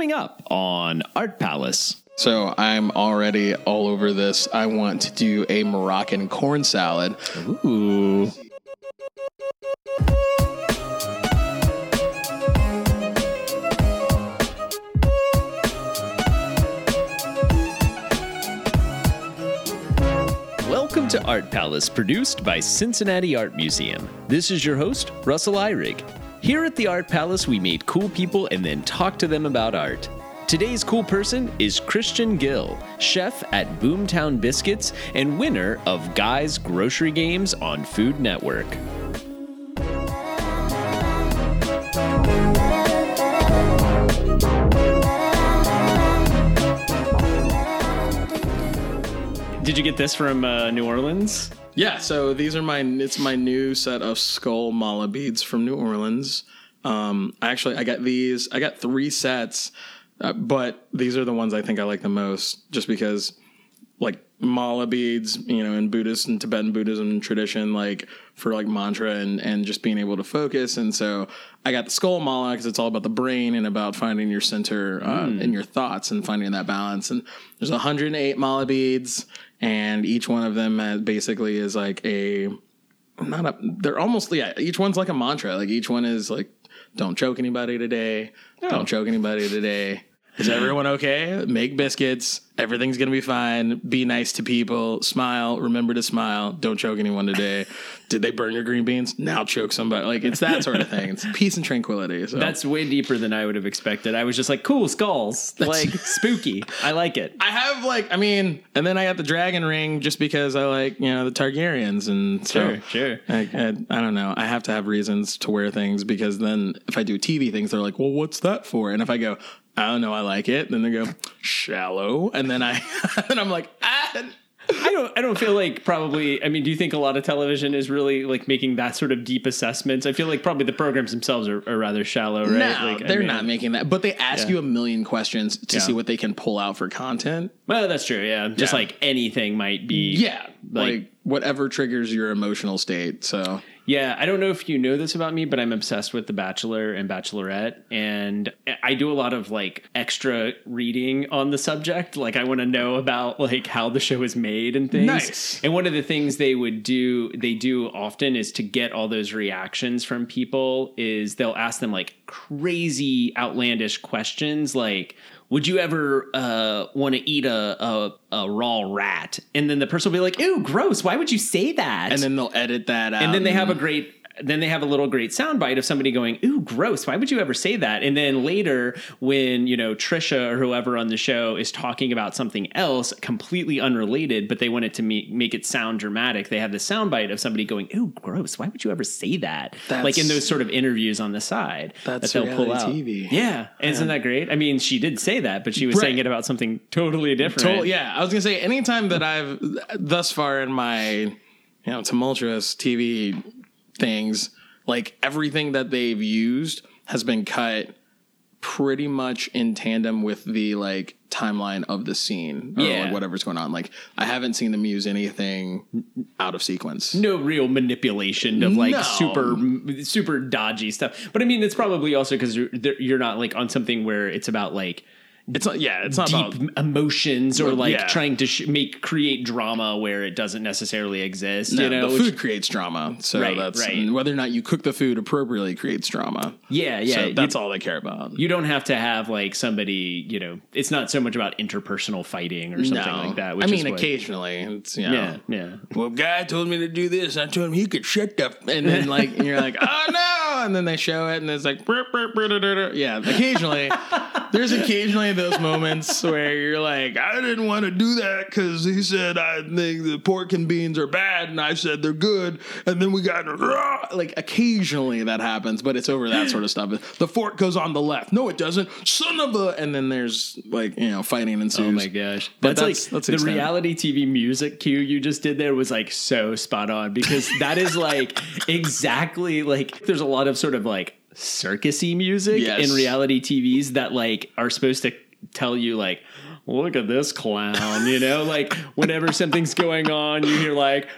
coming up on Art Palace. So I'm already all over this. I want to do a Moroccan corn salad. Ooh. Welcome to Art Palace, produced by Cincinnati Art Museum. This is your host, Russell Eyrig. Here at the Art Palace, we meet cool people and then talk to them about art. Today's cool person is Christian Gill, chef at Boomtown Biscuits and winner of Guy's Grocery Games on Food Network. Did you get this from uh, New Orleans? Yeah, so these are my it's my new set of skull mala beads from New Orleans. Um, I actually I got these. I got three sets, uh, but these are the ones I think I like the most, just because like mala beads, you know, in Buddhist and Tibetan Buddhism tradition, like for like mantra and and just being able to focus. And so I got the skull mala because it's all about the brain and about finding your center uh, in your thoughts and finding that balance. And there's 108 mala beads, and each one of them uh, basically is like a not a. They're almost yeah. Each one's like a mantra. Like each one is like, don't choke anybody today. Don't choke anybody today. Is everyone okay? Make biscuits. Everything's gonna be fine. Be nice to people. Smile. Remember to smile. Don't choke anyone today. Did they burn your green beans? Now choke somebody. Like it's that sort of thing. It's peace and tranquility. So That's way deeper than I would have expected. I was just like, cool skulls, like spooky. I like it. I have like I mean, and then I got the dragon ring just because I like you know the Targaryens and so Sure, sure. I, I, I don't know. I have to have reasons to wear things because then if I do TV things, they're like, well, what's that for? And if I go, I don't know, I like it, then they go shallow, and then I and I'm like, ah. I don't. I don't feel like probably. I mean, do you think a lot of television is really like making that sort of deep assessments? I feel like probably the programs themselves are, are rather shallow, right? No, like, they're mean- not making that, but they ask Yeah. you a million questions to Yeah. see what they can pull out for content. Well, that's true. Yeah, just Yeah. like anything might be. Yeah, Like- like whatever triggers your emotional state. So Yeah, I don't know if you know this about me, but I'm obsessed with The Bachelor and Bachelorette, and I do a lot of like extra reading on the subject. Like, I want to know about like how the show is made and things. Nice. And one of the things they would do, they do often, is to get all those reactions from people. Is they'll ask them like crazy, outlandish questions, like. Would you ever uh, want to eat a, a a raw rat? And then the person will be like, "Ew, gross! Why would you say that?" and then they'll edit that out, and then they have a great then they have a little great soundbite of somebody going, "Ooh, gross! Why would you ever say that?" And then later, when you know Trisha or whoever on the show is talking about something else completely unrelated, but they want it to make, make it sound dramatic, they have the soundbite of somebody going, "Ooh, gross! Why would you ever say that?" That's- like in those sort of interviews on the side That's that they'll pull out. TV. Yeah, isn't that great? I mean, she did say that, but she was Right. saying it about something totally different. Total, yeah, I was gonna say anytime that I've thus far in my you know tumultuous TV things, like everything that they've used has been cut pretty much in tandem with the like timeline of the scene or Yeah. like, whatever's going on. Like I haven't seen them use anything out of sequence. no real manipulation of like No. super super dodgy stuff but i mean it's probably also because you're, you're not like on something where it's about like It's not. Yeah, it's not deep about. emotions or like Yeah. trying to sh- make create drama where it doesn't necessarily exist No, you know the which- food creates drama, so Right, that's right. whether or not you cook the food appropriately creates drama. yeah yeah so that's you, all they care about. you don't have to have like somebody you know it's not so much about interpersonal fighting or something like that which I mean, is what- occasionally, it's you know, yeah yeah well, guy told me to do this. I told him he could shut up and then like and you're like, oh no, and then they show it, and it's like, yeah. Occasionally, there's occasionally those moments where you're like, I didn't want to do that because he said I think the pork and beans are bad, and I said they're good, and then we got "Rah." like occasionally that happens, but it's over that sort of stuff. The fork goes on the left. No, it doesn't. Son of a, and then there's like you know fighting ensues. Oh my gosh. But That's, that's- like that's the reality TV music cue you just did there was like so spot on because that is like exactly like there's a lot of sort of like circusy music Yes. in reality TVs that like are supposed to tell you like look at this clown, you know, like whenever something's going on you hear like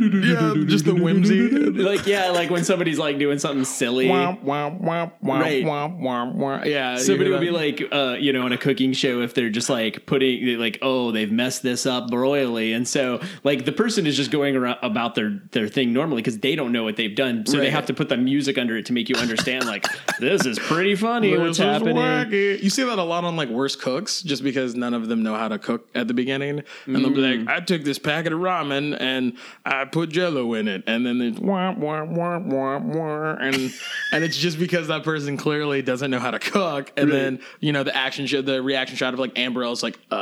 yeah, just the whimsy. like yeah, like when somebody's like doing something silly. Womp, womp, womp, womp, Right. Yeah, Somebody would be like, uh, you know, in a cooking show, if they're just like putting, like, oh, they've messed this up royally, and so like the person is just going around about their their thing normally because they don't know what they've done, so they have to put the music under it to make you understand. like, this is pretty funny. This what's happening? wacky. You see that a lot on like worst cooks, just because none of them know how to cook at the beginning, and they'll be Mm. like, "I took this packet of ramen and I put Jello in it," and then it's wah wah wah wah wah, and and it's just because that person clearly doesn't know how to cook, and then you know the action shot, the reaction shot of like Anne Burrell's like, uh,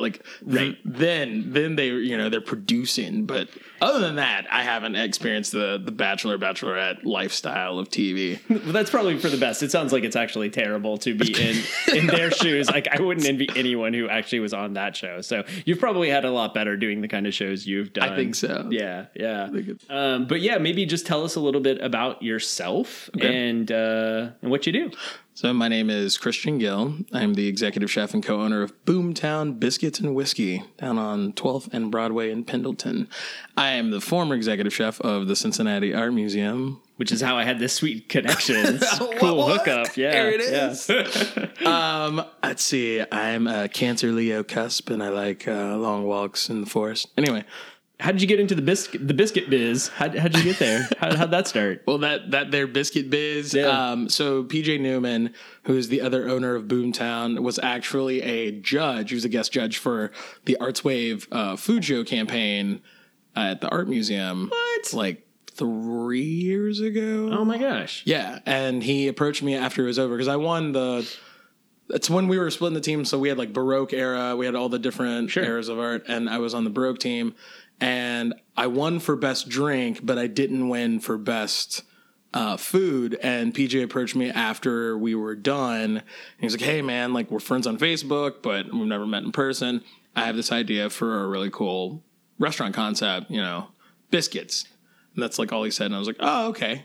like right. then then they you know they're producing, but other than that, I haven't experienced the the Bachelor Bachelorette lifestyle of TV. Well, that's probably for the best. It sounds like it's actually terrible to be in in their shoes. Like I wouldn't envy anyone who actually was on that show. So you've probably had a lot better doing the kind of shows you've done. I think so. Yeah, yeah. Um, but yeah, maybe just tell us a little bit about yourself and uh, and what you do. So my name is Christian Gill. I'm the executive chef and co-owner of Boomtown Biscuits and Whiskey down on 12th and Broadway in Pendleton. I am the former executive chef of the Cincinnati Art Museum. Which is how I had this sweet connection. Cool what? hookup. Yeah, There it yeah. um, let's see. I'm a Cancer Leo cusp, and I like uh, long walks in the forest. Anyway, How did you get into the biscuit the biscuit biz? How how'd you get there? How, how'd that start? Well, that that their biscuit biz. Yeah. Um, so PJ Newman, who's the other owner of Boomtown, was actually a judge. He was a guest judge for the Arts Wave uh, food show campaign at the art museum. What? Like three years ago. Oh my gosh. Yeah, and he approached me after it was over because I won the. It's when we were splitting the team, so we had like Baroque era, we had all the different Sure. eras of art, and I was on the Baroque team, and I won for best drink, but I didn't win for best uh, food. And PJ approached me after we were done, and he was like, "Hey, man, like we're friends on Facebook, but we've never met in person. I have this idea for a really cool restaurant concept, you know, biscuits." And that's like all he said, and I was like, "Oh, okay."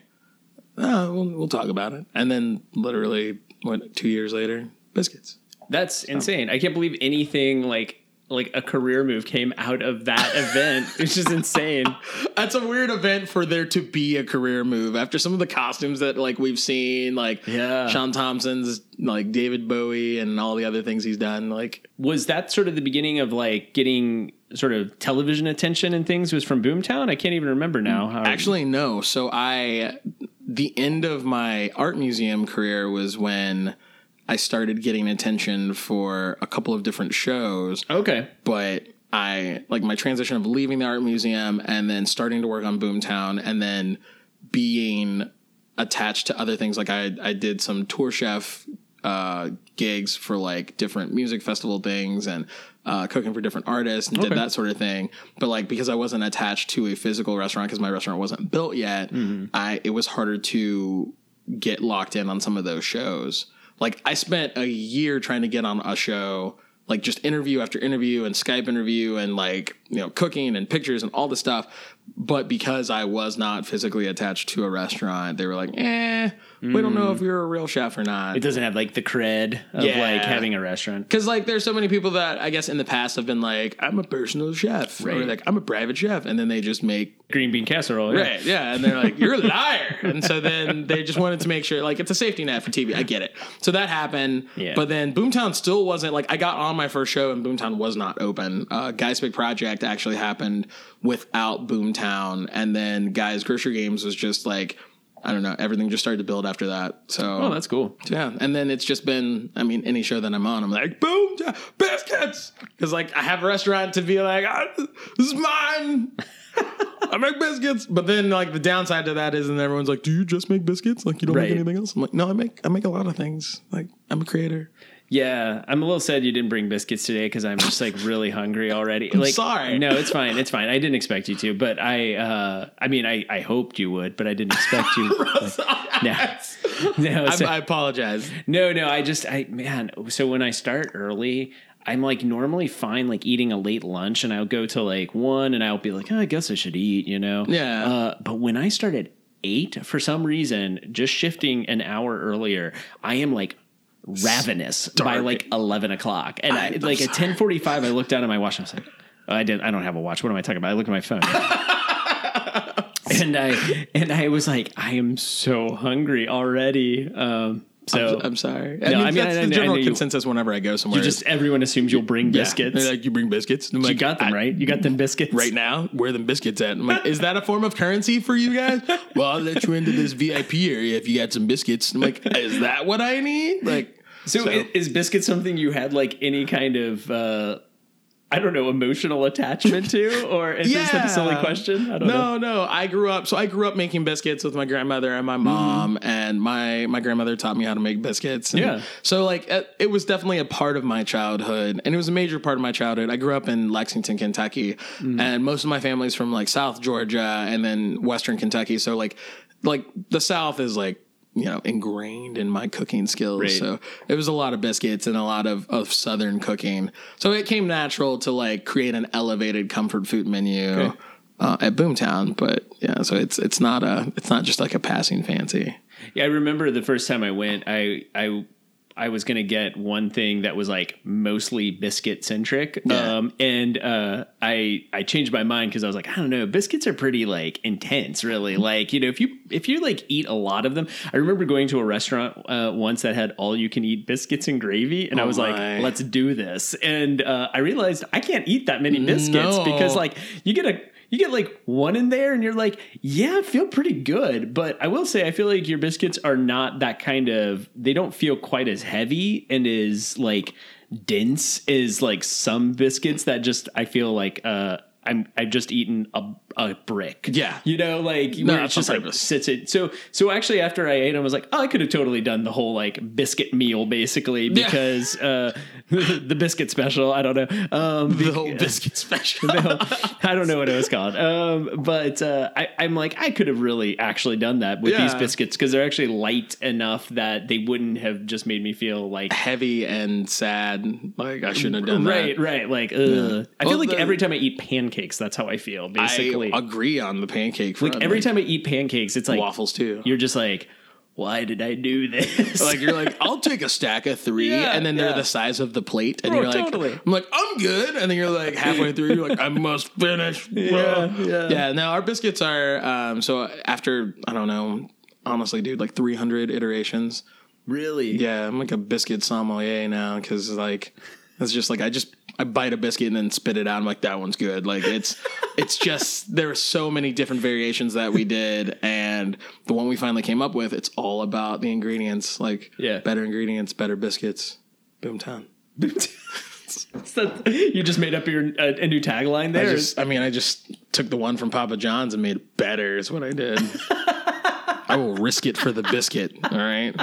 oh, we'll, we'll talk about it. And then literally, what, two years later, biscuits. That's insane. I can't believe anything like like a career move came out of that event. It's just insane. That's a weird event for there to be a career move after some of the costumes that like we've seen, like Yeah. Sean Thompson's, like David Bowie, and all the other things he's done. Like, Was that sort of the beginning of like getting sort of television attention and things was from Boomtown? I can't even remember now. How actually, no. So I, the end of my art museum career was when I started getting attention for a couple of different shows. Okay. but I like my transition of leaving the art museum and then starting to work on Boomtown and then being attached to other things. Like I, I did some tour chef uh, gigs for like different music festival things and uh, cooking for different artists and did that sort of thing. But like because I wasn't attached to a physical restaurant because my restaurant wasn't built yet, I it was harder to get locked in on some of those shows. Like I spent a year trying to get on a show, like just interview after interview and Skype interview and like, you know, cooking and pictures and all the stuff. But because I was not physically attached to a restaurant, they were like, eh, we don't know if you're a real chef or not. It doesn't have like the cred of Yeah. like having a restaurant. Because like there's so many people that I guess in the past have been like, I'm a personal chef, or Right. like I'm a private chef, and then they just make Green bean casserole. yeah. Right, yeah, and they're like, "You're a liar," and so then they just wanted to make sure, like, it's a safety net for TV. I get it. So that happened, Yeah. but then Boomtown still wasn't like I got on my first show and Boomtown was not open. Uh, Guys Big Project actually happened without Boomtown, and then Guys Grocery Games was just like. I don't know. Everything just started to build after that. So Oh, that's cool. yeah, and then it's just been. I mean, any show that I'm on, I'm like, boom, ja- biscuits, because like I have a restaurant to be like, ah, this is mine. I make biscuits, but then like the downside to that is, and everyone's like, "Do you just make biscuits? Like you don't Right. make anything else?" I'm like, "No, I make I make a lot of things. Like I'm a creator." Yeah, I'm a little sad you didn't bring biscuits today because I'm just like really hungry already. like, sorry. No, it's fine. It's fine. I didn't expect you to, but I, uh, I mean, I, I hoped you would, but I didn't expect you. no, no, I'm, so- I apologize. no, no. I just, I man. So when I start early, I'm like normally fine, like eating a late lunch, and I'll go to like one, and I'll be like, oh, I guess I should eat, you know? Yeah. Uh, but when I start at eight, for some reason, just shifting an hour earlier, I am like ravenous by like eleven o'clock, and I, like at sorry. ten forty five, I looked down at my watch and I was like. "Oh, I didn't. I don't have a watch. What am I talking about? I looked at my phone. and I and I was like, I am so hungry already. Um, so I'm, I'm sorry. No, I mean, I mean, that's I- the general you- consensus whenever I go somewhere. you just everyone assumes you'll bring biscuits. They're like, you bring biscuits? I'm you got them right. You got them biscuits right now. Where are the biscuits at? I'm like, is that a form of currency for you guys? well, I'll let you into this VIP area if you got some biscuits. I'm like, is that what I need? Like, So, i- is biscuit something you had like any kind of uh I don't know emotional attachment to, or is this a silly question? I don't know. no, no. I grew up. So I grew up making biscuits with my grandmother and my mom, mm. and my my grandmother taught me how to make biscuits. And Yeah. So like, it, it was definitely a part of my childhood, and it was a major part of my childhood. I grew up in Lexington, Kentucky, mm. and most of my family's from like South Georgia and then Western Kentucky. So like, like the South is like. You know, ingrained in my cooking skills. Right. So it was a lot of biscuits and a lot of, of Southern cooking. So it came natural to like create an elevated comfort food menu Okay. uh, at Boomtown. But yeah, so it's it's not a it's not just like a passing fancy. Yeah, I remember the first time I went, I I I was gonna get one thing that was like mostly biscuit centric, Yeah. um, and uh, I I changed my mind because I was like, I don't know, biscuits are pretty like intense, really. Like you know, if you if you like eat a lot of them, I remember going to a restaurant uh, once that had all you can eat biscuits and gravy, and I Oh was my. like, let's do this, and uh, I realized I can't eat that many biscuits No. because like you get a you get like one in there and you're like, yeah, I feel pretty good. But I will say, I feel like your biscuits are not that kind of, they don't feel quite as heavy and as like dense as like some biscuits that just, I feel like, uh, I'm I've just eaten a, a brick. Yeah. You know, like No, where it's just like sits it. So so actually after I ate, I was like, oh, I could have totally done the whole like biscuit meal basically because uh the biscuit special. I don't know. Um The whole biscuit special. no, I don't know what it was called. Um, but uh, I, I'm like, I could have really actually done that with these biscuits because they're actually light enough that they wouldn't have just made me feel like. Heavy and sad. Like I shouldn't have done Right, that. right. Right. Like, ugh. I feel Well, like the- every time I eat pancakes, that's how I feel. Basically, I agree on the pancake. Front. like every time I eat pancakes, it's like waffles too. you're just like, why did I do this? like you're like, I'll take a stack of three, Yeah, and then they're yeah. the size of the plate, and Bro, you're like, totally. I'm like, I'm good, and then you're like halfway through, you're like, I must finish. Bro. Yeah, yeah. yeah. No, our biscuits are um. So after I don't know, honestly, dude, like 300 iterations. really? Yeah, I'm like a biscuit sommelier now because like it's just like I just I bite a biscuit and then spit it out. I'm like that one's good. Like it's it's just there are so many different variations that we did, and the one we finally came up with, it's all about the ingredients. Like Yeah. better ingredients, better biscuits. Boomtown. So you just made up your uh, a new tagline there. I there. just I mean I just took the one from Papa John's and made it better. Is what I did. I will risk it for the biscuit. All right.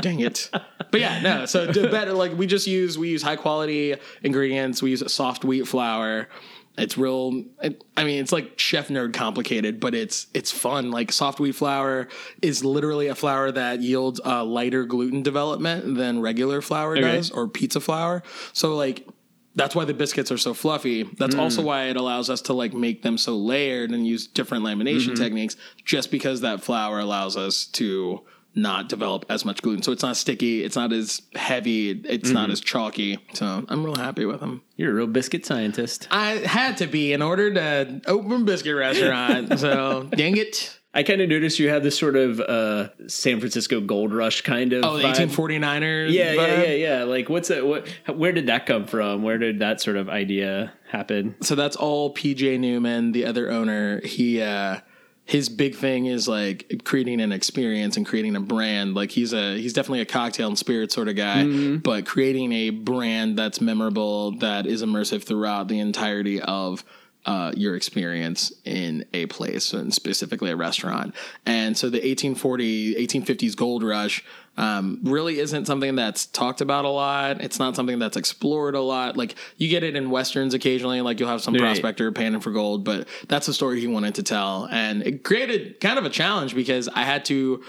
Dang it. But yeah, no. So to better, like we just use we use high quality ingredients. We use soft wheat flour. It's real. It, I mean, it's like chef nerd complicated, but it's it's fun. Like soft wheat flour is literally a flour that yields a lighter gluten development than regular flour does, or pizza flour. So like that's why the biscuits are so fluffy. That's also mm. why it allows us to like make them so layered and use different lamination mm-hmm. techniques just because that flour allows us to not develop as much gluten. So it's not sticky, it's not as heavy, it's not mm-hmm. as chalky. So I'm real happy with them. You're a real biscuit scientist. I had to be in order to open a biscuit restaurant. so dang it. I kind of noticed you have this sort of uh, San Francisco gold rush kind of. Oh, vibe. 1849ers. Yeah, yeah, vibe? yeah, yeah. Like, what's that? What? Where did that come from? Where did that sort of idea happen? so that's all PJ Newman, the other owner. He uh his big thing is like creating an experience and creating a brand. Like he's a he's definitely a cocktail and spirit sort of guy, but creating a brand that's memorable that is immersive throughout the entirety of uh, your experience in a place and specifically a restaurant. And so the 1840, 1850s gold rush um, really isn't something that's talked about a lot. It's not something that's explored a lot. Like you get it in westerns occasionally, like you'll have some Right. prospector panning for gold, but that's the story he wanted to tell. And it created kind of a challenge because I had to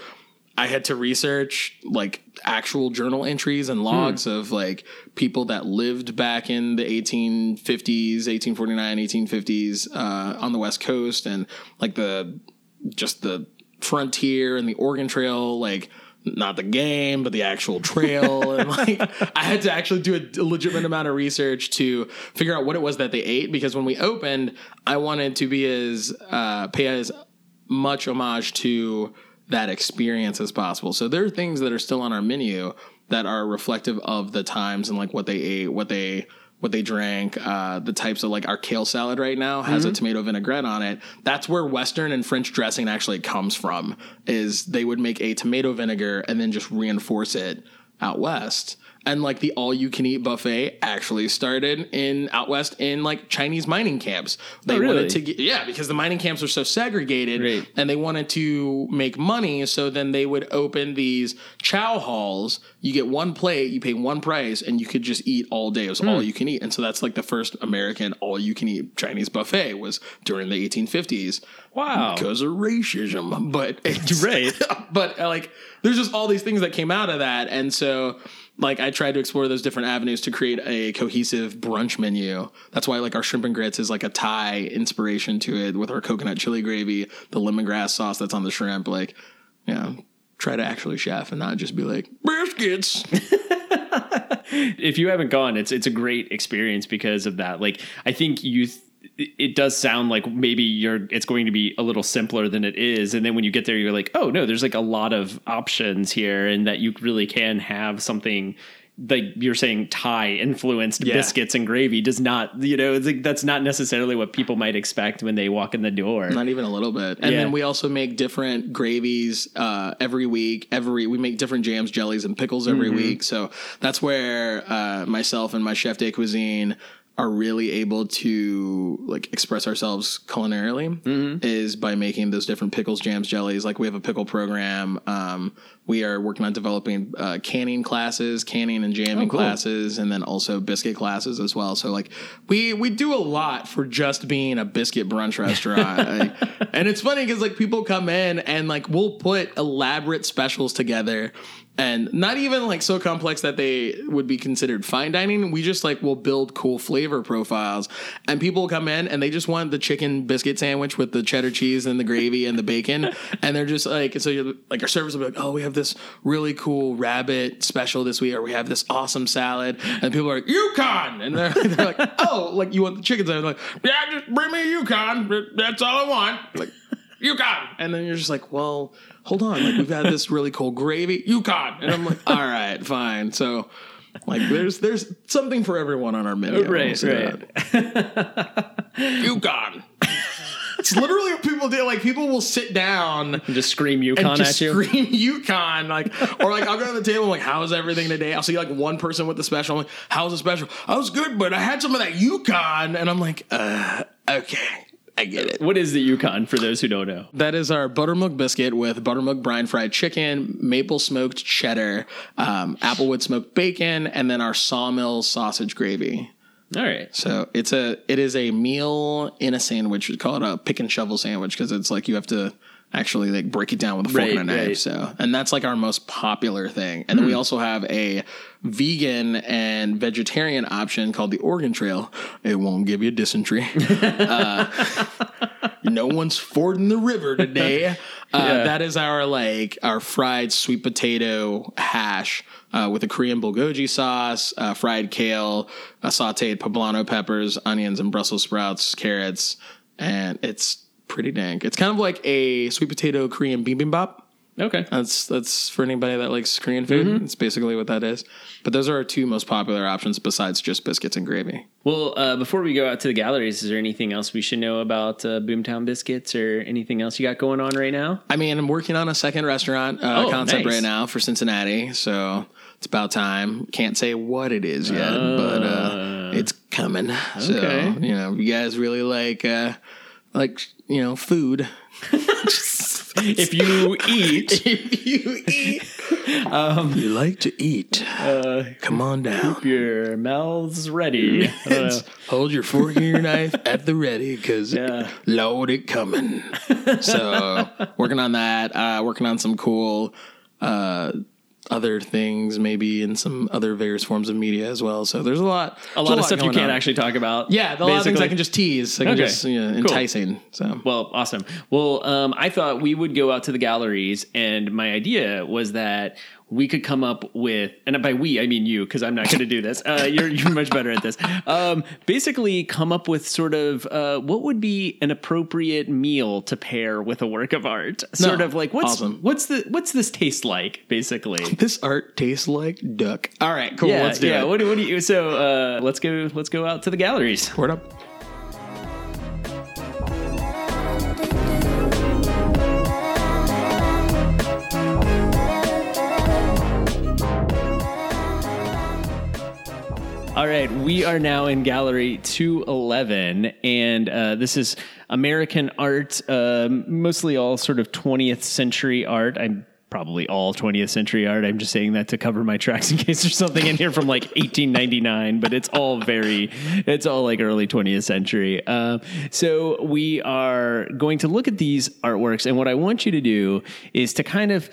I had to research like actual journal entries and logs Hmm. of like people that lived back in the 1850s, 1849, 1850s uh, on the West Coast and like the just the frontier and the Oregon Trail, like not the game, but the actual trail. and like I had to actually do a, legitimate amount of research to figure out what it was that they ate because when we opened, I wanted to be as uh, pay as much homage to that experience as possible. So there are things that are still on our menu that are reflective of the times and like what they ate, what they what they drank, uh, the types of like our kale salad right now has a tomato vinaigrette on it. That's where Western and French dressing actually comes from. Is they would make a tomato vinegar and then just reinforce it out west. And like the all you can eat buffet actually started in out west in like Chinese mining camps. They really? wanted to get, yeah, because the mining camps were so segregated Right. and they wanted to make money. So then they would open these chow halls. You get one plate, you pay one price, and you could just eat all day. It was Hmm. all you can eat. And so that's like the first American all you can eat Chinese buffet was during the 1850s Wow. because of racism. But it's, Right. but like, there's just all these things that came out of that, and so like I tried to explore those different avenues to create a cohesive brunch menu. That's why like our shrimp and grits is like a Thai inspiration to it with our coconut chili gravy, the lemongrass sauce that's on the shrimp. Like, you know, try to actually chef and not just be like biscuits. if you haven't gone, it's it's a great experience because of that. Like I think you. Th- it does sound like maybe you're it's going to be a little simpler than it is and then when you get there you're like oh no there's like a lot of options here and that you really can have something like you're saying Thai influenced Yeah. biscuits and gravy does not you know it's like that's not necessarily what people might expect when they walk in the door Not even a little bit. And Yeah. then we also make different gravies uh, every week. Every we make different jams, jellies, and pickles every week. So that's where uh, myself and my chef de cuisine are really able to like express ourselves culinarily is by making those different pickles, jams, jellies. Like we have a pickle program. Um, we are working on developing uh, canning classes, canning and jamming cool. classes, and then also biscuit classes as well. So like we we do a lot for just being a biscuit brunch restaurant. Like, and it's funny because like people come in and like we'll put elaborate specials together. And not even like so complex that they would be considered fine dining. We just like will build cool flavor profiles, and people come in and they just want the chicken biscuit sandwich with the cheddar cheese and the gravy and the bacon, and they're just like, so you're like our servers will be like, oh, we have this really cool rabbit special this week, or we have this awesome salad, and people are like, Yukon, and they're, they're like, oh, like you want the chicken sandwich? Like, yeah, just bring me a Yukon. That's all I want. Like. Yukon. And then you're just like, well, hold on. Like, we've had this really cool gravy. Yukon. And I'm like, all right, fine. So, like, there's there's something for everyone on our menu. Right, right. Yukon. It's literally what people do. Like, people will sit down and just scream just at you scream Yukon, like, or like I'll go to the table, I'm like, how's everything today? I'll see like one person with the special, I'm like, how's the special? I was good, but I had some of that Yukon, and I'm like, uh, okay, I get it. what is the Yukon for those who don't know That is our buttermilk biscuit with buttermilk brine fried chicken, maple smoked cheddar, um, applewood smoked bacon, and then our sawmill sausage gravy. All right So it's a it is a meal in a sandwich. We call it a pick and shovel sandwich because it's like you have to actually like break it down with a fork Right, and a knife. right. So and that's like our most popular thing. And then we also have a vegan and vegetarian option called the Oregon Trail. It won't give you dysentery. uh, no one's fording the river today. Uh, Yeah. That is our like our fried sweet potato hash uh, with a Korean bulgogi sauce, uh, fried kale, uh, sautéed poblano peppers, onions, and Brussels sprouts, carrots, and it's pretty dank. It's kind of like a sweet potato Korean bibimbap. Okay That's that's for anybody that likes Korean food. It's basically what that is. But those are our two most popular options besides just biscuits and gravy. Well, uh, before we go out to the galleries, is there anything else we should know about uh, Boomtown Biscuits or anything else you got going on right now? I mean, I'm working on a second restaurant uh, Oh, concept nice. right now for Cincinnati, so it's about time. Can't say what it is yet, but uh, it's coming. So okay. you know, you guys really like uh, like you know food. If you eat, if you eat, Um, you like to eat. uh, Come on down. Keep your mouth's ready. I don't know. Hold your fork and your knife at the ready, because Yeah. Lord, it coming. so working on that. Uh, working on some cool uh, other things, maybe in some other various forms of media as well. So there's a lot. A lot of stuff you can't on. actually talk about. Yeah, a lot of things I can just tease. I can Okay. just you know, Cool. enticing. So Well, awesome. Well, um, I thought we would go out to the galleries, and my idea was that we could come up with, and by we I mean you, because I'm not going to do this. Uh, you're you're much better at this. Um, basically, come up with sort of uh, what would be an appropriate meal to pair with a work of art. Sort No, of like what's awesome. what's the what's this taste like? Basically, This art tastes like duck. All right, cool. yeah, let's do yeah. it. What, do- what do you? So uh, let's go. Let's go out to the galleries. Word up. All right, we are now in Gallery 211, and uh, this is American art, um mostly all sort of 20th century art. I'm probably all 20th century art. I'm just saying that to cover my tracks in case there's something in here from like 1899, but it's all very, it's all like early 20th century. Uh, so we are going to look at these artworks, and what I want you to do is to kind of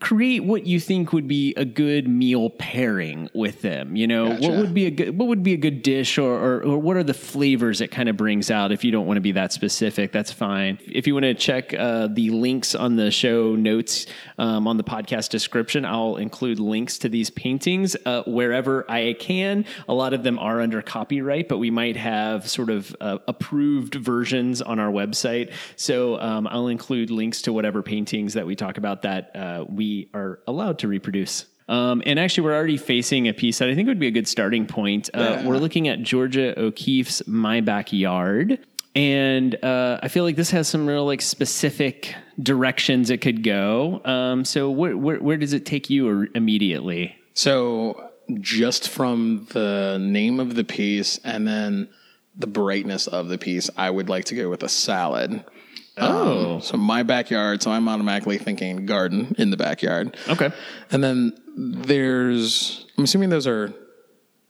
create what you think would be a good meal pairing with them. You know, what would be a good what would be a good dish or, or or what are the flavors it kind of brings out? If you don't want to be that specific that's fine. If you want to check uh, the links on the show notes um, on the podcast description i'll include links to these paintings uh, wherever i can. A lot of them are under copyright but we might have sort of uh, approved versions on our website. So um, i'll include links to whatever paintings that we talk about that uh, we are allowed to reproduce um, and actually, we're already facing a piece that I think would be a good starting point. Uh, Yeah. We're looking at Georgia O'Keeffe's "My Backyard," and uh, I feel like this has some real like specific directions it could go. Um, so, where, where where does it take you or- immediately? So, just from the name of the piece and then the brightness of the piece, I would like to go with a salad. Oh. Um, so my backyard. So I'm automatically thinking garden in the backyard. Okay. And then there's, I'm assuming those are,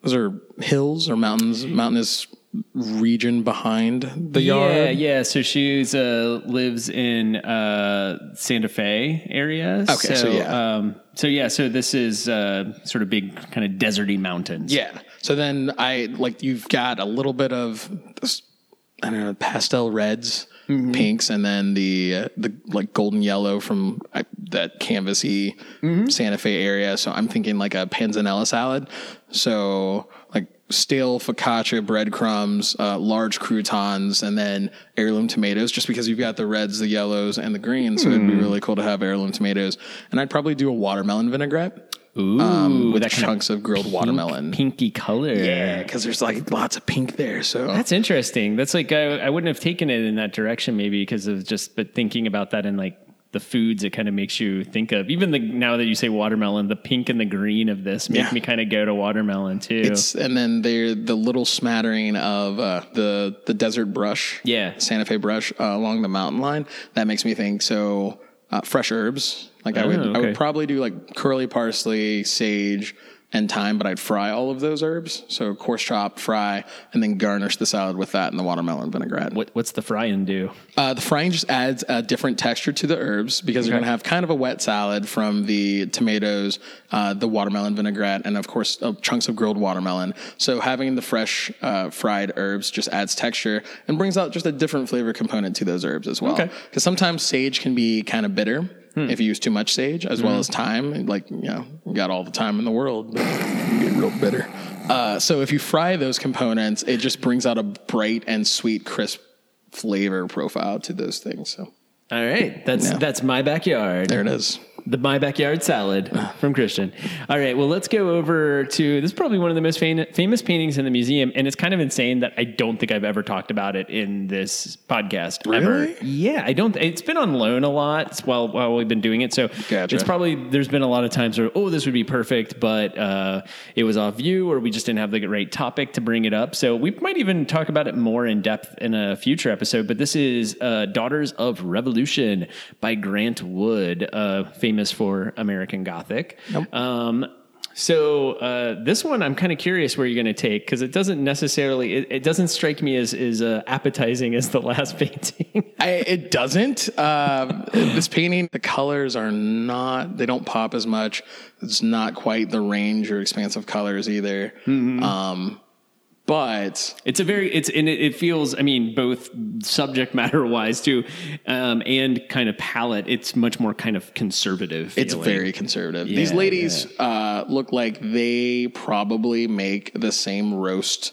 those are hills or mountains, mountainous region behind the yard. yeah. Yeah. So she's uh, lives in uh, Santa Fe area. Okay, so yeah. Um, so yeah, so this is uh, sort of big, kind of deserty mountains. Yeah. So then I like you've got a little bit of this, I don't know, pastel reds, pinks, and then the uh, the like golden yellow from uh, that canvasy Santa Fe area. So I'm thinking like a panzanella salad. So like stale focaccia breadcrumbs, uh, large croutons, and then heirloom tomatoes. Just because you've got the reds, the yellows, and the greens, so it'd be really cool to have heirloom tomatoes. And I'd probably do a watermelon vinaigrette Ooh, um, with that kind of chunks of grilled watermelon. pinky color. Yeah, because there's like lots of pink there. So That's interesting. That's like I, I wouldn't have taken it in that direction maybe because of just but thinking about that and like the foods it kind of makes you think of. Even the now that you say watermelon, the pink and the green of this make Yeah. me kind of go to watermelon too. it's and then there the little smattering of uh, the the desert brush, Yeah. Santa Fe brush uh, along the mountain line. That makes me think. So uh, fresh herbs, like I would I Oh, would probably do like curly parsley, sage. And thyme, but I'd fry all of those herbs. So coarse chop, fry, and then garnish the salad with that and the watermelon vinaigrette. what what's the frying do? Uh, the frying just adds a different texture to the herbs because you're going to have kind of a wet salad from the tomatoes, uh, the watermelon vinaigrette, and of course uh, chunks of grilled watermelon. So having the fresh uh, fried herbs just adds texture and brings out just a different flavor component to those herbs as well. Okay. Because sometimes sage can be kind of bitter. If you use too much sage, as well as thyme, like you know, you got all the time in the world, but you get real bitter. Uh, so if you fry those components, it just brings out a bright and sweet, crisp flavor profile to those things. So All right, that's Yeah. that's my backyard. there it is. The My Backyard Salad from Christian. All right, well, let's go over to this is probably one of the most fam- famous paintings in the museum, and it's kind of insane that I don't think I've ever talked about it in this podcast ever. Really? Yeah, I don't. It's been on loan a lot while while we've been doing it, so Gotcha. it's probably there's been a lot of times where oh this would be perfect, but uh, it was off view or we just didn't have the right topic to bring it up. So we might even talk about it more in depth in a future episode. But this is uh, Daughters of Revolution by Grant Wood, uh, famous for American Gothic. Um, so uh, this one, I'm kind of curious where you're going to take because it doesn't necessarily, it, it doesn't strike me as as uh, appetizing as the last painting. I, it doesn't. Um, this painting, the colors are not, they don't pop as much. It's not quite the range or expansive colors either. Um, but It's a very it's and it, it feels I mean both subject matter wise too, um, and kind of palette. It's much more kind of conservative. it's very conservative. These Yeah, ladies uh, look like they probably make the same roast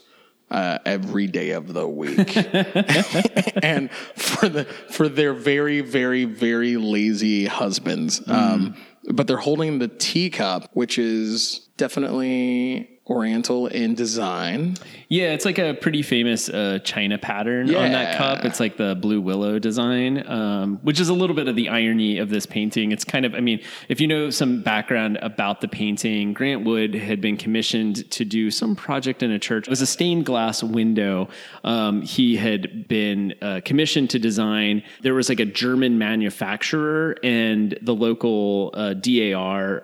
uh, every day of the week, and for the for their very very very lazy husbands. Um, but they're holding the teacup, which is definitely Oriental in design. Yeah, it's like a pretty famous uh, China pattern on that cup. It's like the blue willow design, um, which is a little bit of the irony of this painting. It's kind of, I mean, if you know some background about the painting, Grant Wood had been commissioned to do some project in a church. It was a stained glass window. Um, he had been uh, commissioned to design. There was like a German manufacturer, and the local uh, DAR.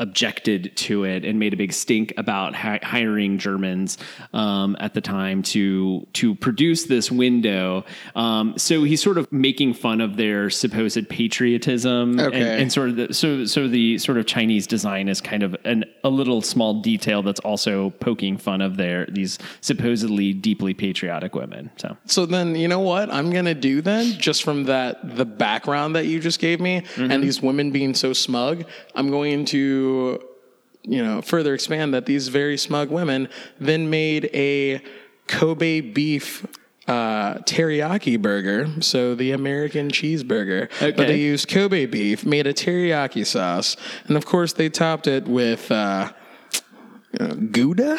Objected to it and made a big stink about hi- hiring Germans um, at the time to to produce this window. Um, so he's sort of making fun of their supposed patriotism and, Okay. and sort of the, so so the sort of Chinese design is kind of an, a little small detail that's also poking fun of their these supposedly deeply patriotic women. So So then, you know what I'm gonna do then, just from that the background that you just gave me, and these women being so smug, I'm going to, you know, further expand that these very smug women then made a Kobe beef. Uh, teriyaki burger, so the American cheeseburger, but they used Kobe beef, made a teriyaki sauce, and of course they topped it with uh, uh, Gouda.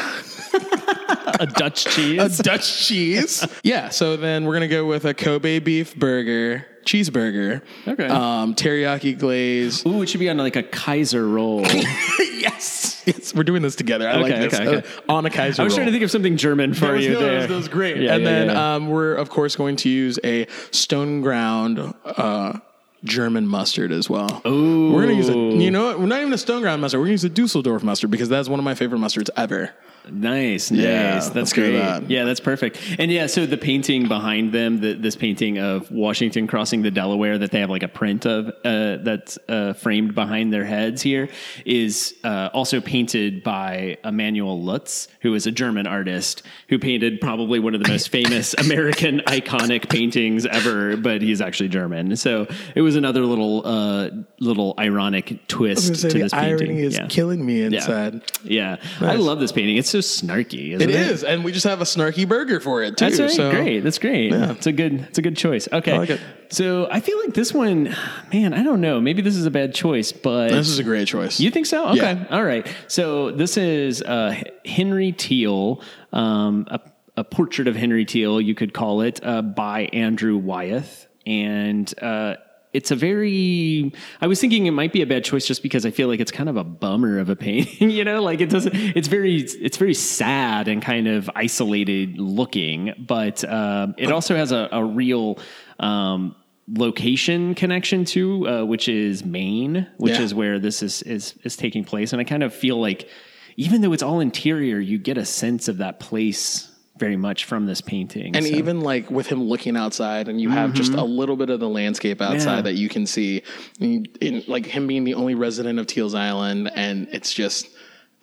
a Dutch cheese. a Dutch cheese. yeah, so then we're gonna go with a Kobe beef burger, cheeseburger. Okay. Um, teriyaki glaze. Ooh, it should be on like a Kaiser roll. yes, yes, we're doing this together. I like Okay, this. okay, okay. Uh, on a Kaiser I was roll. trying to think of something German for That was, you no, there. that was, that was great. Yeah, and yeah, then yeah. Um, we're of course going to use a stone ground uh, German mustard as well. We're gonna use a. You know what? We're not even a stone ground mustard. We're gonna use a Dusseldorf mustard because that's one of my favorite mustards ever. Nice, Yeah, nice. That's great. that. Yeah, that's perfect. And yeah, so the painting behind them, the, this painting of Washington crossing the Delaware that they have like a print of uh, that's uh, framed behind their heads here is uh, also painted by Emanuel Leutze, who is a German artist who painted probably one of the most famous American iconic paintings ever, but he's actually German. So it was another little uh, little ironic twist to this painting. irony is yeah. killing me inside. Yeah, I love this painting. It's so snarky. Isn't It it, is, and we just have a snarky burger for it too. That's right. so great. That's great. Yeah. It's a good. It's a good choice. Okay. I like. So I feel like this one, man. I don't know. Maybe this is a bad choice, but This is a great choice. you think so? Okay. Yeah. All right. So this is uh, Henry Teel, um, a, a portrait of Henry Teel, you could call it, uh, by Andrew Wyeth, and. Uh, it's a very. I was thinking it might be a bad choice just because I feel like it's kind of a bummer of a painting. You know, like it doesn't. It's very. It's very sad and kind of isolated looking, but um, it also has a, a real. Um, location connection to uh, which is Maine which Yeah. is where this is is is taking place and i kind of feel like even though it's all interior you get a sense of that place very much from this painting and So- even like with him looking outside, and you have just a little bit of the landscape outside Mm-hmm. Yeah. that you can see, in, in, like him being the only resident of Teels Island, and it's just.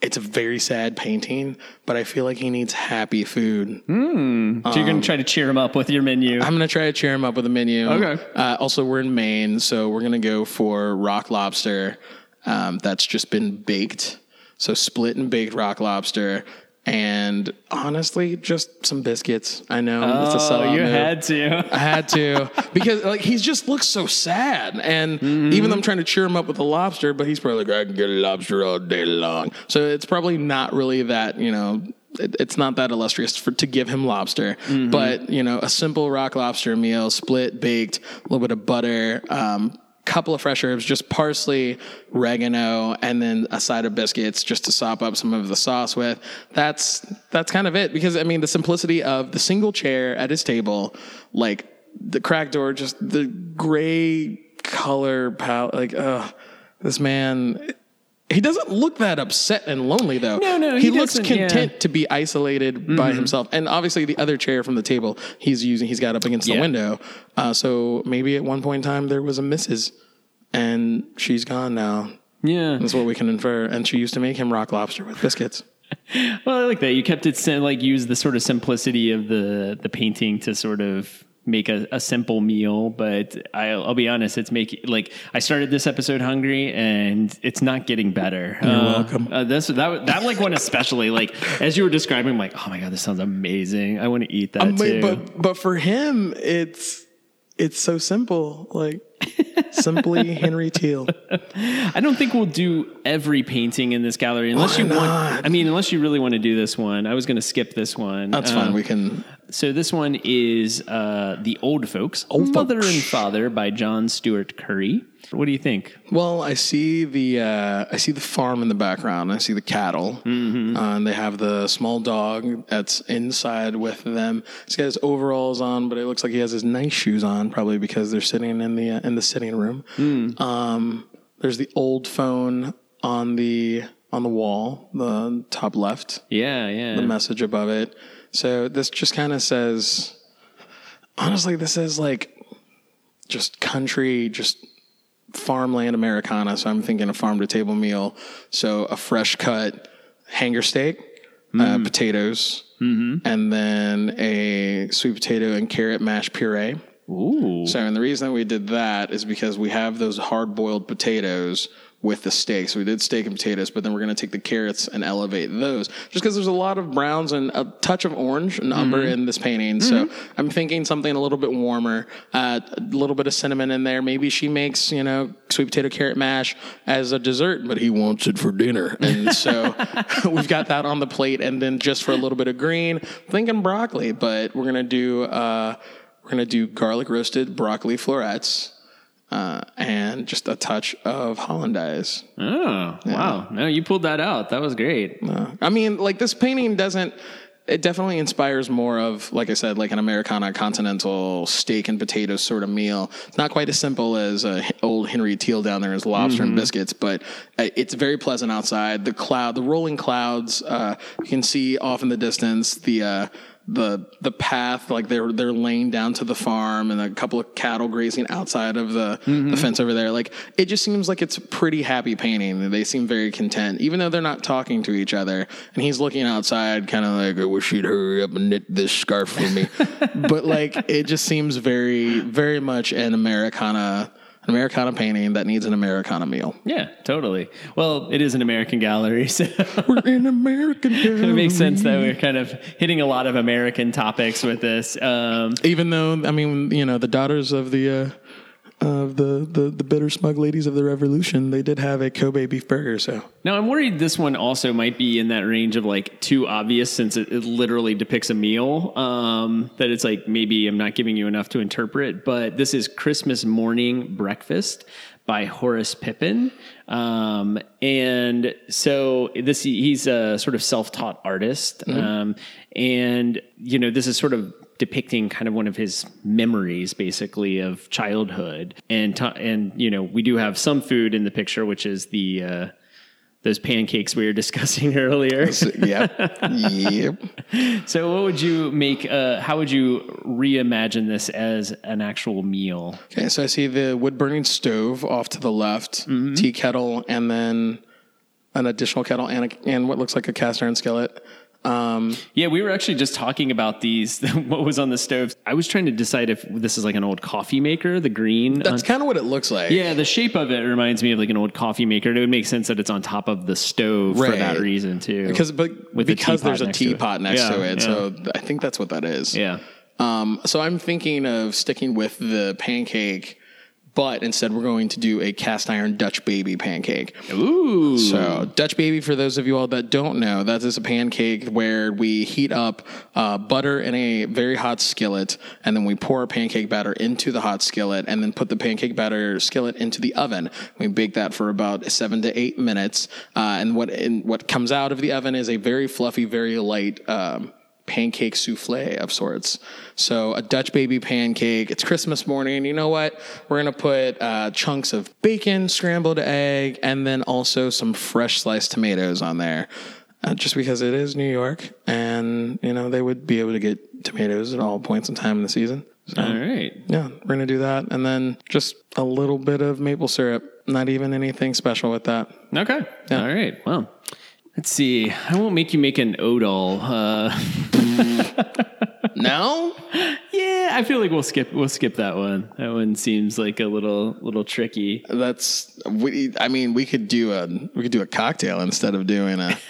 It's a very sad painting, but I feel like he needs happy food. so you're gonna try to cheer him up with your menu I'm gonna try to cheer him up with a menu. Okay. Uh, also, we're in Maine, so we're gonna go for rock lobster um, that's just been baked. So split and baked rock lobster, and honestly, just some biscuits. I know it's a oh sellout you move. had to I had to because like he just looks so sad, and Mm-hmm. even though I'm trying to cheer him up with a lobster, but he's probably like I can get a lobster all day long. So it's probably not really that you know. It, it's not that illustrious for to give him lobster, Mm-hmm. but you know a simple rock lobster meal, split, baked, a little bit of butter, um, couple of fresh herbs, just parsley, oregano, and then a side of biscuits just to sop up some of the sauce with. That's that's kind of it. Because I mean, the simplicity of the single chair at his table, like the crack door, just the gray color palette, like, uh, this man. He doesn't look that upset and lonely though. No, no, he, he looks doesn't, yeah. content to be isolated by himself. And obviously, the other chair from the table he's using, he's got up against the window. Uh, so maybe at one point in time there was a Mrs. and she's gone now. yeah That's what we can infer. And she used to make him rock lobster with biscuits. Well, I like that. You kept it like use the sort of simplicity of the the painting to sort of make a, a simple meal. But I'll, I'll be honest, it's making like I started this episode hungry, and it's not getting better. You're welcome. Uh, this that that like one especially like as you were describing, I'm like, oh my god, this sounds amazing. I want to eat that Um, too. but but for him, it's it's so simple. Like simply Henry Teel. I don't think we'll do every painting in this gallery unless Why you want. not? I mean, unless you really want to do this one. I was going to skip this one. That's Um, fine. We can. So this one is uh, the Old Folks, Old Mother Folks. and Father by John Steuart Curry. What do you think? Well, I see the uh, I see the farm in the background. I see the cattle, Mm-hmm. uh, and they have the small dog that's inside with them. He's got his overalls on, but it looks like he has his nice shoes on, probably because they're sitting in the uh, in the sitting room. Mm. Um, there's the old phone on the on the wall, the top left. Yeah, yeah. the message above it. So this just kind of says, honestly, this is like just country, just farmland Americana. So I'm thinking a farm to table meal. So a fresh cut hanger steak, uh, potatoes, and then a sweet potato and carrot mashed puree. Ooh. So, and the reason that we did that is because we have those hard boiled potatoes with the steak. So we did steak and potatoes, but then we're going to take the carrots and elevate those just because there's a lot of browns and a touch of orange and umber in this painting. So I'm thinking something a little bit warmer, uh, a little bit of cinnamon in there. Maybe she makes, you know, sweet potato carrot mash as a dessert, but he wants it for dinner. And so we've got that on the plate. And then just for a little bit of green, thinking broccoli, but we're going to do, uh, we're going to do garlic roasted broccoli florets uh, and just a touch of hollandaise. Oh, wow. No, you pulled that out. That was great. Uh, I mean, like this painting doesn't. It definitely inspires more of, like I said, like an Americana continental steak and potatoes sort of meal. It's not quite as simple as uh, old Henry Teel down there as lobster and biscuits, but uh, it's very pleasant outside. The cloud, the rolling clouds, uh, you can see off in the distance the. The the path like they're they're laying down to the farm and a couple of cattle grazing outside of the, the mm-hmm. fence over there. Like it just seems like it's pretty happy painting. They seem very content even though they're not talking to each other. And he's looking outside kind of like i wish he'd hurry up and knit this scarf for me. But like it just seems very very much an americana an americana painting that needs an americana meal Yeah, totally. Well, it is an American gallery, so we're in american gallery. it makes sense that we're kind of hitting a lot of American topics with this. Um, even though I mean, you know, the daughters of the uh, of the, the the bitter smug ladies of the revolution, they did have a Kobe beef burger. So Now I'm worried this one also might be in that range of like too obvious since it, it literally depicts a meal. Um, that it's like maybe I'm not giving you enough to interpret. But this is Christmas morning breakfast by Horace Pippin. Um, and so this he's a sort of self-taught artist. Um, and you know this is sort of depicting kind of one of his memories basically of childhood and t- and you know we do have some food in the picture which is the uh those pancakes we were discussing earlier. yep, yep. So, what would you make? Uh, how would you reimagine this as an actual meal? Okay, so I see the wood burning stove off to the left, tea kettle, and then an additional kettle and a, and what looks like a cast iron skillet. Um, Yeah, we were actually just talking about these. What was on the stove? I was trying to decide if this is like an old coffee maker, the green. that's kind of what it looks like. yeah, the shape of it reminds me of like an old coffee maker. And it would make sense that it's on top of the stove for that reason too. because but With because teapot there's a next to it. teapot next Yeah, to it, yeah. so I think that's what that is. yeah, Um, so I'm thinking of sticking with the pancake, but instead we're going to do a cast iron Dutch baby pancake. ooh, So Dutch baby, for those of you all that don't know, that is a pancake where we heat up uh, butter in a very hot skillet, and then we pour our pancake batter into the hot skillet, and then put the pancake batter skillet into the oven. We bake that for about seven to eight minutes, uh, and what and what comes out of the oven is a very fluffy, very light. Um, pancake souffle of sorts. So a Dutch baby pancake. It's Christmas morning. You know what? We're gonna put uh, chunks of bacon, scrambled egg, and then also some fresh sliced tomatoes on there. Uh, just because it is New York, and you know they would be able to get tomatoes at all points in time in the season. So all right. yeah, we're gonna do that, and then just a little bit of maple syrup. Not even anything special with that. Okay. All right. Well, Let's see. I won't make you make an odal. Uh, No, yeah, I feel like we'll skip. We'll skip that one. That one seems like a little little tricky. that's. We, I mean, we could do a we could do a cocktail instead of doing a.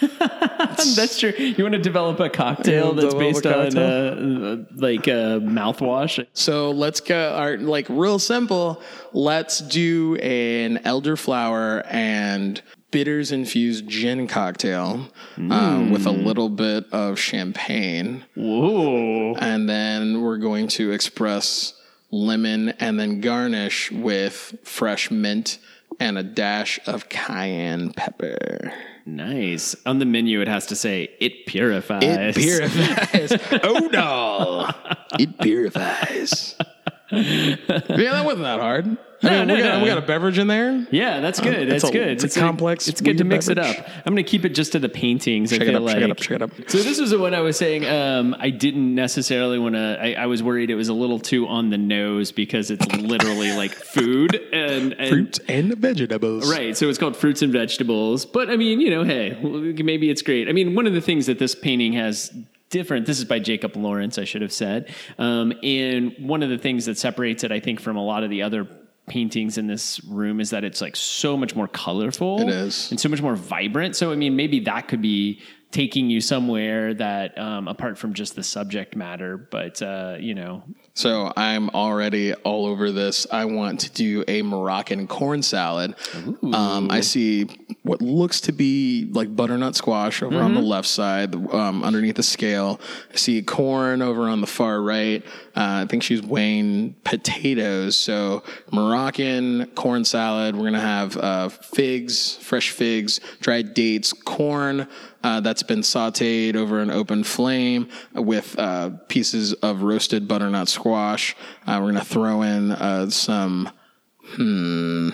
That's true. You want to develop a cocktail that's based on cocktail. uh, uh, like a mouthwash. So let's go. Our, like real simple. Let's do an elderflower and bitters infused gin cocktail uh, with a little bit of champagne. Whoa. and then we're going to express lemon and then garnish with fresh mint and a dash of cayenne pepper. Nice. On the menu, it has to say it purifies. It purifies. oh no, it purifies. Yeah, that wasn't that hard. I mean, no, we, got, no. we got a beverage in there. Yeah, that's good. it's that's a- good. it's a complex, It's good to mix it up. I'm going to keep it just to the paintings. Check I it feel up, check it up, check it up. So this was the one I was saying. Um, I didn't necessarily want to. I, I was worried it was a little too on the nose because it's literally like food and, and Fruits and vegetables. Right. So it's called fruits and vegetables. But I mean, you know, hey, maybe it's great. I mean, one of the things that this painting has different, this is by Jacob Lawrence, I should have said. Um, and one of the things that separates it, I think, from a lot of the other paintings in this room is that it's like so much more colorful. It is. And so much more vibrant. So, I mean, maybe that could be taking you somewhere that um, apart from just the subject matter, but, uh, you know, So I'm already all over this. I want to do a Moroccan corn salad. Um, I see what looks to be like butternut squash over on the left side, um, underneath the scale. I see corn over on the far right. Uh, I think she's weighing potatoes. So Moroccan corn salad. We're gonna have uh, figs, fresh figs, dried dates, corn uh, that's been sauteed over an open flame with uh, pieces of roasted butternut squash. Uh, we're gonna throw in uh, some hmm,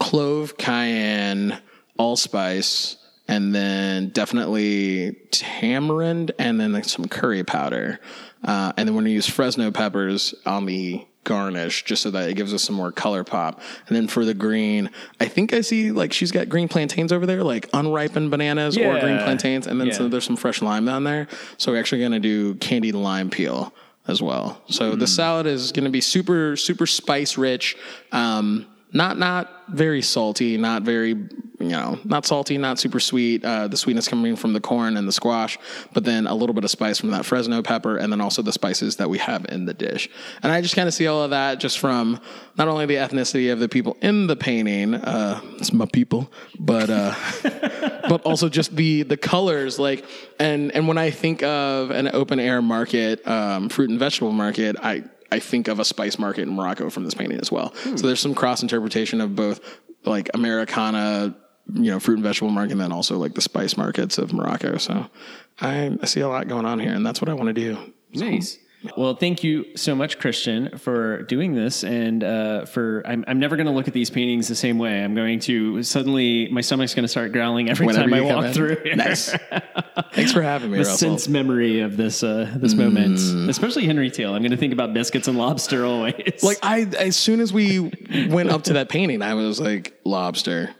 clove, cayenne, allspice, and then definitely tamarind, and then like some curry powder. Uh, and then we're gonna use Fresno peppers on the garnish just so that it gives us some more color pop. And then for the green, I think I see like she's got green plantains over there, like unripened bananas or green plantains, and then Yeah. so there's some fresh lime down there. So we're actually gonna do candied lime peel as well. So the salad is going to be super super spice rich. Um, not not very salty, not very you know not salty, not super sweet. Uh, the sweetness coming from the corn and the squash, but then a little bit of spice from that Fresno pepper, and then also the spices that we have in the dish. And I just kind of see all of that just from not only the ethnicity of the people in the painting, uh, it's my people, but. Uh, but also just the the colors like and and when I think of an open air market, um, fruit and vegetable market, I I think of a spice market in Morocco from this painting as well. Hmm. So there's some cross interpretation of both like Americana, you know, fruit and vegetable market, and then also like the spice markets of Morocco. So I, I see a lot going on here, and that's what I want to do. Nice. Well, thank you so much, Christian, for doing this, and uh, for I'm, I'm never going to look at these paintings the same way. I'm going to suddenly my stomach's going to start growling every Whenever time I walk in. through. Here. Nice. Thanks for having me, The sense memory of this uh, this moment, especially Henry Teel. I'm going to think about biscuits and lobster always. Like I, as soon as we went up to that painting, I was like, lobster.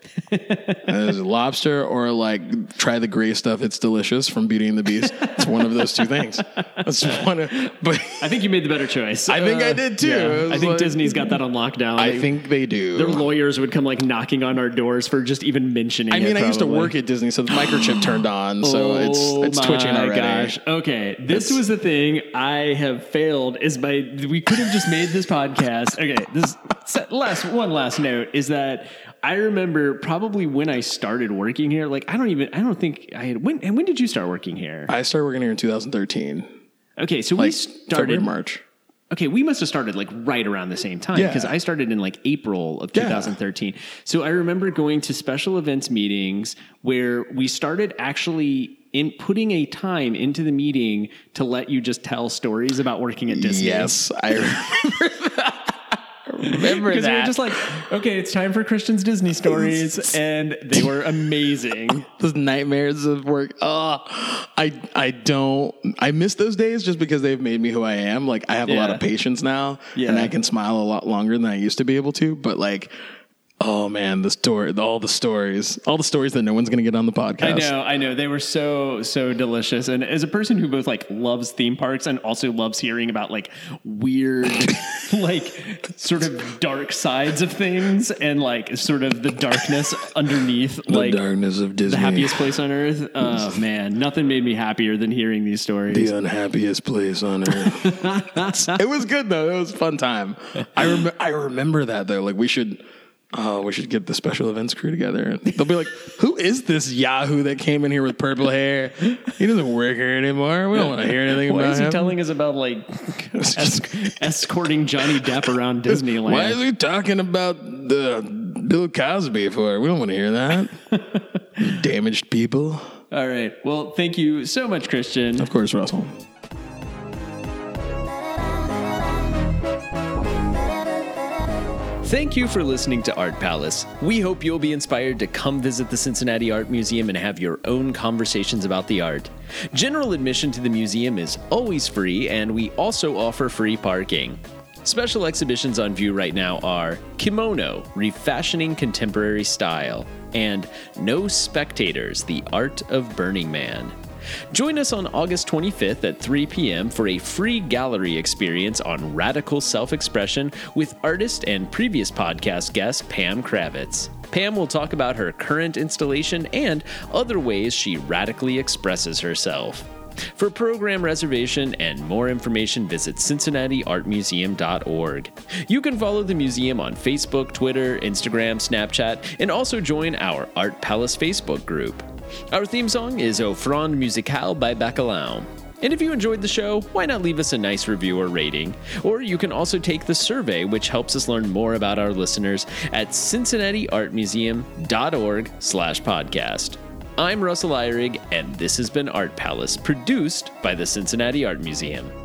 was lobster or like try the gray stuff. It's delicious from Beauty and the Beast. It's one of those two things. It's one of, but I think you made the better choice. I think I uh, did too. It was I think like- Disney's got that on lockdown. I think they do. their lawyers would come like knocking on our doors for just even mentioning. I mean, it, I used to work at Disney, so the microchip turned on, so oh it's it's Oh twitching my already. Gosh. Okay, this was the thing I have failed. Is by we could have just made this podcast. Okay, this last one last note is that I remember probably when I started working here. Like I don't even I don't think I had when and when did you start working here? I started working here in 2013, Okay, so we started February, March. Okay, we must have started like right around the same time Yeah. because I started in like April of Yeah. 2013. So I remember going to special events meetings where we started actually in putting a time into the meeting to let you just tell stories about working at Disney. Yes, I remember that. Remember Because we were that. just like, okay, it's time for Christian's Disney stories, and they were amazing. those nightmares of work. Oh, I I don't. I miss those days just because they've made me who I am. Like I have a lot of patience now, Yeah. and I can smile a lot longer than I used to be able to. But like. Oh man, the story, all the stories, all the stories that no one's going to get on the podcast. I know, I know. They were so so delicious. And as a person who both like loves theme parks and also loves hearing about like weird, like sort of dark sides of things and like sort of the darkness underneath, the like darkness of Disney, the happiest place on earth. Oh man, nothing made me happier than hearing these stories. the unhappiest place on earth. it was good though. It was a fun time. I rem- I remember that though. Like we should. Oh, we should get the special events crew together. They'll be like, "Who is this Yahoo that came in here with purple hair? He doesn't work here anymore. We don't want to hear anything Why about is he him." telling us about like es- escorting Johnny Depp around Disneyland? Why is he talking about the Bill Cosby for? We don't want to hear that. Damaged people. All right. Well, thank you so much, Christian. Of course, Russell. Thank you for listening to Art Palace. We hope you'll be inspired to come visit the Cincinnati Art Museum and have your own conversations about the art. General admission to the museum is always free, and we also offer free parking. Special exhibitions on view right now are Kimono, Refashioning Contemporary Style, and No Spectators, The Art of Burning Man. Join us on August 25th at 3 p.m. for a free gallery experience on radical self expression with artist and previous podcast guest Pam Kravetz. Pam will talk about her current installation and other ways she radically expresses herself. For program reservation and more information, visit CincinnatiArtMuseum.org. You can follow the museum on Facebook, Twitter, Instagram, Snapchat, and also join our Art Palace Facebook group. Our theme song is Offrande Musicale by Bacalao. And if you enjoyed the show, why not leave us a nice review or rating? Or you can also take the survey, which helps us learn more about our listeners at cincinnatiartmuseum.org slash podcast. I'm Russell Eyrig, and this has been Art Palace, produced by the Cincinnati Art Museum.